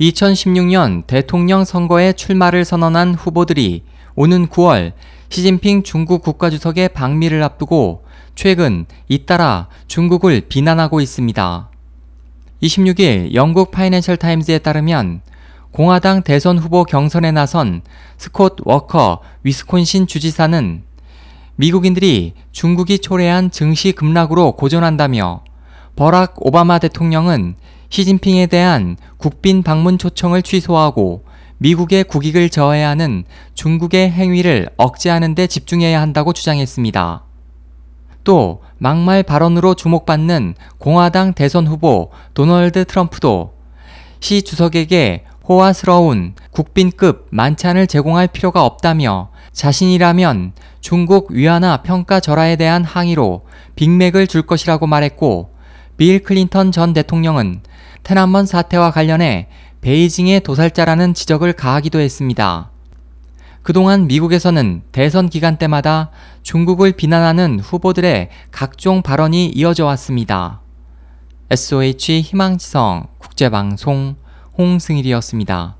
2016년 대통령 선거에 출마를 선언한 후보들이 오는 9월 시진핑 중국 국가주석의 방미를 앞두고 최근 잇따라 중국을 비난하고 있습니다. 26일 영국 파이낸셜 타임즈에 따르면 공화당 대선 후보 경선에 나선 스콧 워커 위스콘신 주지사는 미국인들이 중국이 초래한 증시 급락으로 고전한다며 버락 오바마 대통령은 시진핑에 대한 국빈 방문 초청을 취소하고 미국의 국익을 저해야 하는 중국의 행위를 억제하는 데 집중해야 한다고 주장했습니다. 또 막말 발언으로 주목받는 공화당 대선 후보 도널드 트럼프도 시 주석에게 호화스러운 국빈급 만찬을 제공할 필요가 없다며 자신이라면 중국 위안화 평가 절하에 대한 항의로 빅맥을 줄 것이라고 말했고 빌 클린턴 전 대통령은 테난먼 사태와 관련해 베이징의 도살자라는 지적을 가하기도 했습니다. 그동안 미국에서는 대선 기간 때마다 중국을 비난하는 후보들의 각종 발언이 이어져 왔습니다. SOH 희망지성 국제방송 홍승일이었습니다.